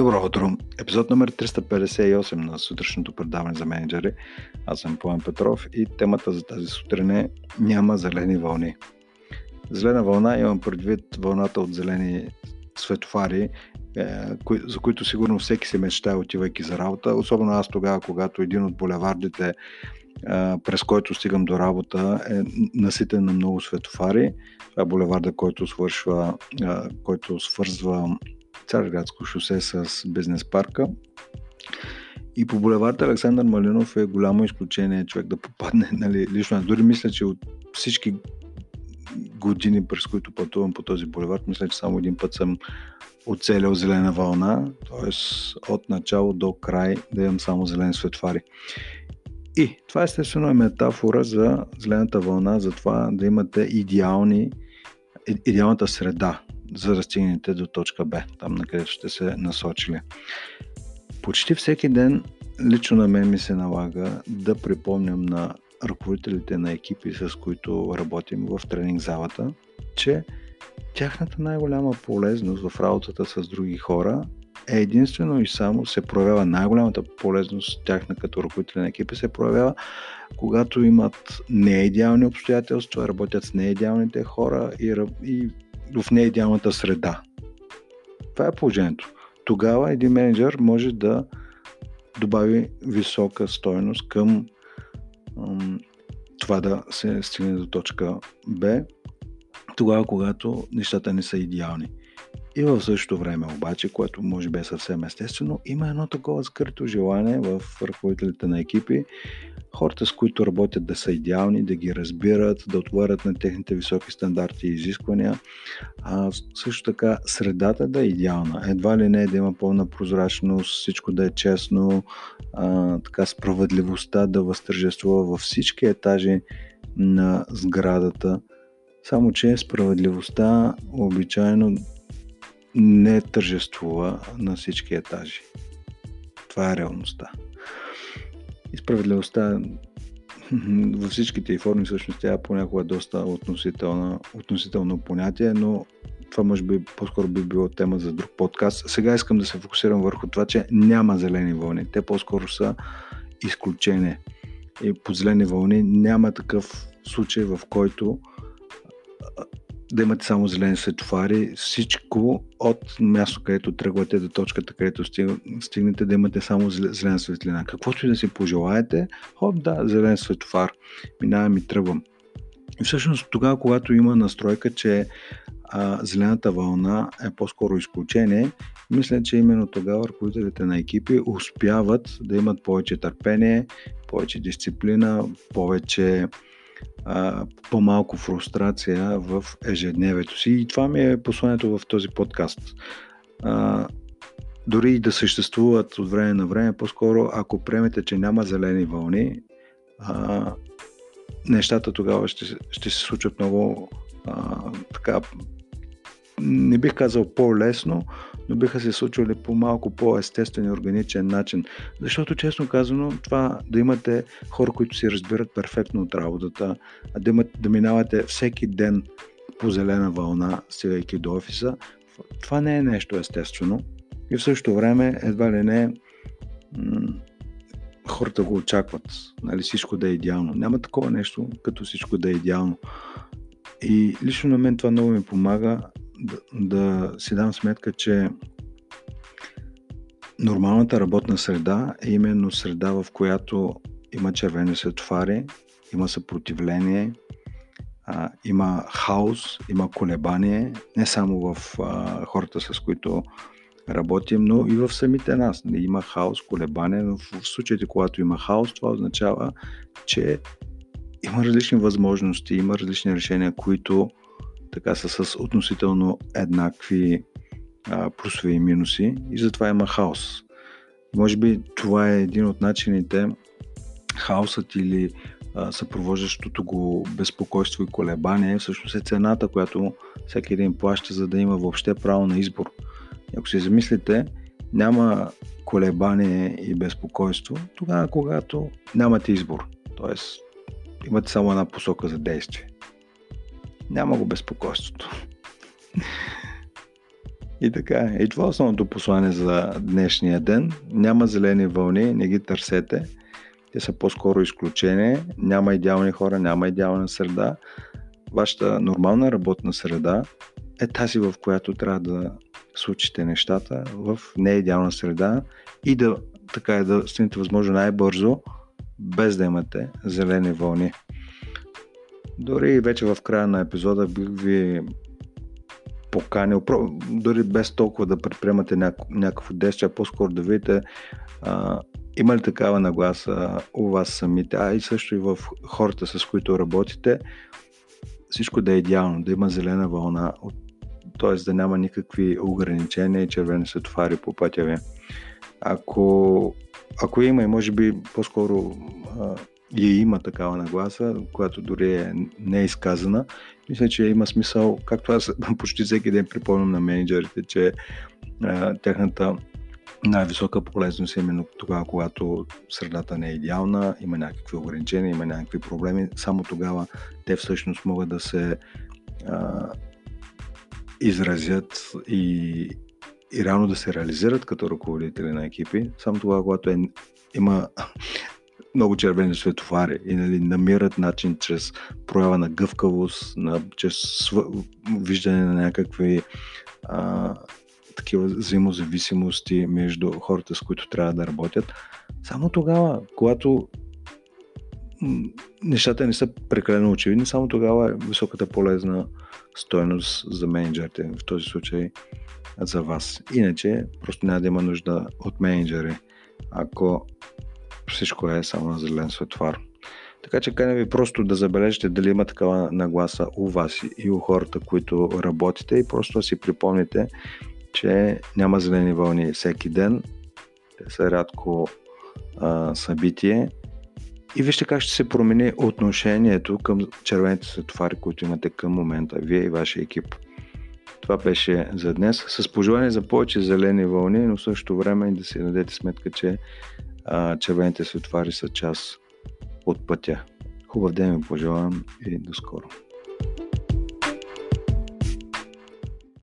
Добро утро! Епизод номер 358 на сутрешното предаване за менеджери. Аз съм Поем Петров и темата за тази сутрин е Няма зелени вълни. Зелена вълна имам предвид вълната от зелени светофари, е, за които сигурно всеки се мечтае отивайки за работа. Особено аз тогава, когато един от булевардите е, през който стигам до работа е наситен на много светофари. Това е булеварда, който, свършва, е, който свързва Царградско шосе с бизнес парка. И по булеварда Александър Малинов е голямо изключение човек да попадне, нали, лично дори мисля, че от всички години, през които пътувам по този булевард, мисля, че само един път съм оцелял зелена вълна, т.е. от начало до край да имам само зелени светфари. И това естествено е метафора за зелената вълна, за това да имате идеални, идеалната среда, за да стигнете до точка Б, там на където сте се насочили. Почти всеки ден лично на мен ми се налага да припомням на ръководителите на екипи, с които работим в тренинг залата, че тяхната най-голяма полезност в работата с други хора е единствено и само се проявява най-голямата полезност тяхна като ръководители на екипи се проявява когато имат неидеални обстоятелства, работят с неидеалните хора и, и в неидеалната среда. Това е положението. Тогава един менеджер може да добави висока стойност към това да се стигне до точка Б, тогава когато нещата не са идеални. И в същото време обаче, което може би е съвсем естествено, има едно такова скрито желание в ръководителите на екипи, хората с които работят да са идеални, да ги разбират, да отговарят на техните високи стандарти и изисквания. А също така средата да е идеална. Едва ли не е да има пълна прозрачност, всичко да е честно, а, така справедливостта да възтържествува във всички етажи на сградата. Само, че справедливостта обичайно не тържествува на всички етажи. Това е реалността. И справедливостта във всичките и форми всъщност тя е понякога доста относително, относително понятие, но това може би по-скоро би било тема за друг подкаст. Сега искам да се фокусирам върху това, че няма зелени вълни. Те по-скоро са изключение. И под зелени вълни няма такъв случай, в който да имате само зелени светофари, всичко от място, където тръгвате до точката, където стигнете, да имате само зелена светлина. Каквото и да си пожелаете, хоп, да, зелен светофар, минавам и тръгвам. И всъщност тогава, когато има настройка, че а, зелената вълна е по-скоро изключение, мисля, че именно тогава ръководителите на екипи успяват да имат повече търпение, повече дисциплина, повече а, по-малко фрустрация в ежедневието си. И това ми е посланието в този подкаст. А, дори да съществуват от време на време, по-скоро ако приемете, че няма зелени вълни, а, нещата тогава ще, ще се случат много а, така, не бих казал по-лесно, но биха се случвали по малко по-естествен и органичен начин. Защото, честно казано, това да имате хора, които си разбират перфектно от работата, да, имат, да минавате всеки ден по зелена вълна, стигайки до офиса, това не е нещо естествено. И в същото време, едва ли не, м- хората го очакват. Нали, всичко да е идеално. Няма такова нещо, като всичко да е идеално. И лично на мен това много ми помага да, си дам сметка, че нормалната работна среда е именно среда, в която има червени светофари, има съпротивление, а, има хаос, има колебание, не само в а, хората, с които работим, но и в самите нас. Има хаос, колебание, но в случаите, когато има хаос, това означава, че има различни възможности, има различни решения, които така са с относително еднакви а, плюсове и минуси и затова има хаос. Може би това е един от начините хаосът или а, съпровождащото го безпокойство и колебание всъщност е цената, която всеки един плаща, за да има въобще право на избор. И ако си замислите, няма колебание и безпокойство, тогава когато нямате избор. Тоест, имате само една посока за действие. Няма го безпокойството. И така, и това е основното послание за днешния ден. Няма зелени вълни, не ги търсете. Те са по-скоро изключение. Няма идеални хора, няма идеална среда. Вашата нормална работна среда е тази, в която трябва да случите нещата в неидеална среда и да така е да стигнете възможно най-бързо, без да имате зелени вълни. Дори вече в края на епизода бих ви поканил, дори без толкова да предприемате някакво действие, по-скоро да видите а, има ли такава нагласа у вас самите, а и също и в хората, с които работите, всичко да е идеално, да има зелена вълна, т.е. да няма никакви ограничения и червени светофари по пътя ви. Ако, ако има и може би по-скоро а, и има такава нагласа, която дори е неизказана, мисля, че има смисъл, както аз почти всеки ден припомням на менеджерите, че а, тяхната най-висока полезност е именно тогава, когато средата не е идеална, има някакви ограничения, има някакви проблеми. Само тогава те всъщност могат да се а, изразят и, и реално да се реализират като ръководители на екипи. Само тогава, когато е, има много червени светофари и нали, намират начин чрез проява на гъвкавост, на, чрез св... виждане на някакви а, такива взаимозависимости между хората, с които трябва да работят. Само тогава, когато нещата не са прекалено очевидни, само тогава е високата полезна стойност за менеджерите, в този случай за вас. Иначе просто няма да има нужда от менеджери, ако всичко е само на зелен светофар. Така че каня ви просто да забележите дали има такава нагласа у вас и у хората, които работите и просто да си припомните, че няма зелени вълни всеки ден. Са рядко а, събитие. И вижте как ще се промени отношението към червените светофари, които имате към момента, вие и вашия екип. Това беше за днес. С пожелание за повече зелени вълни, но в същото време и да си дадете сметка, че а, червените светофари са част от пътя. Хубав ден ви пожелавам и до скоро.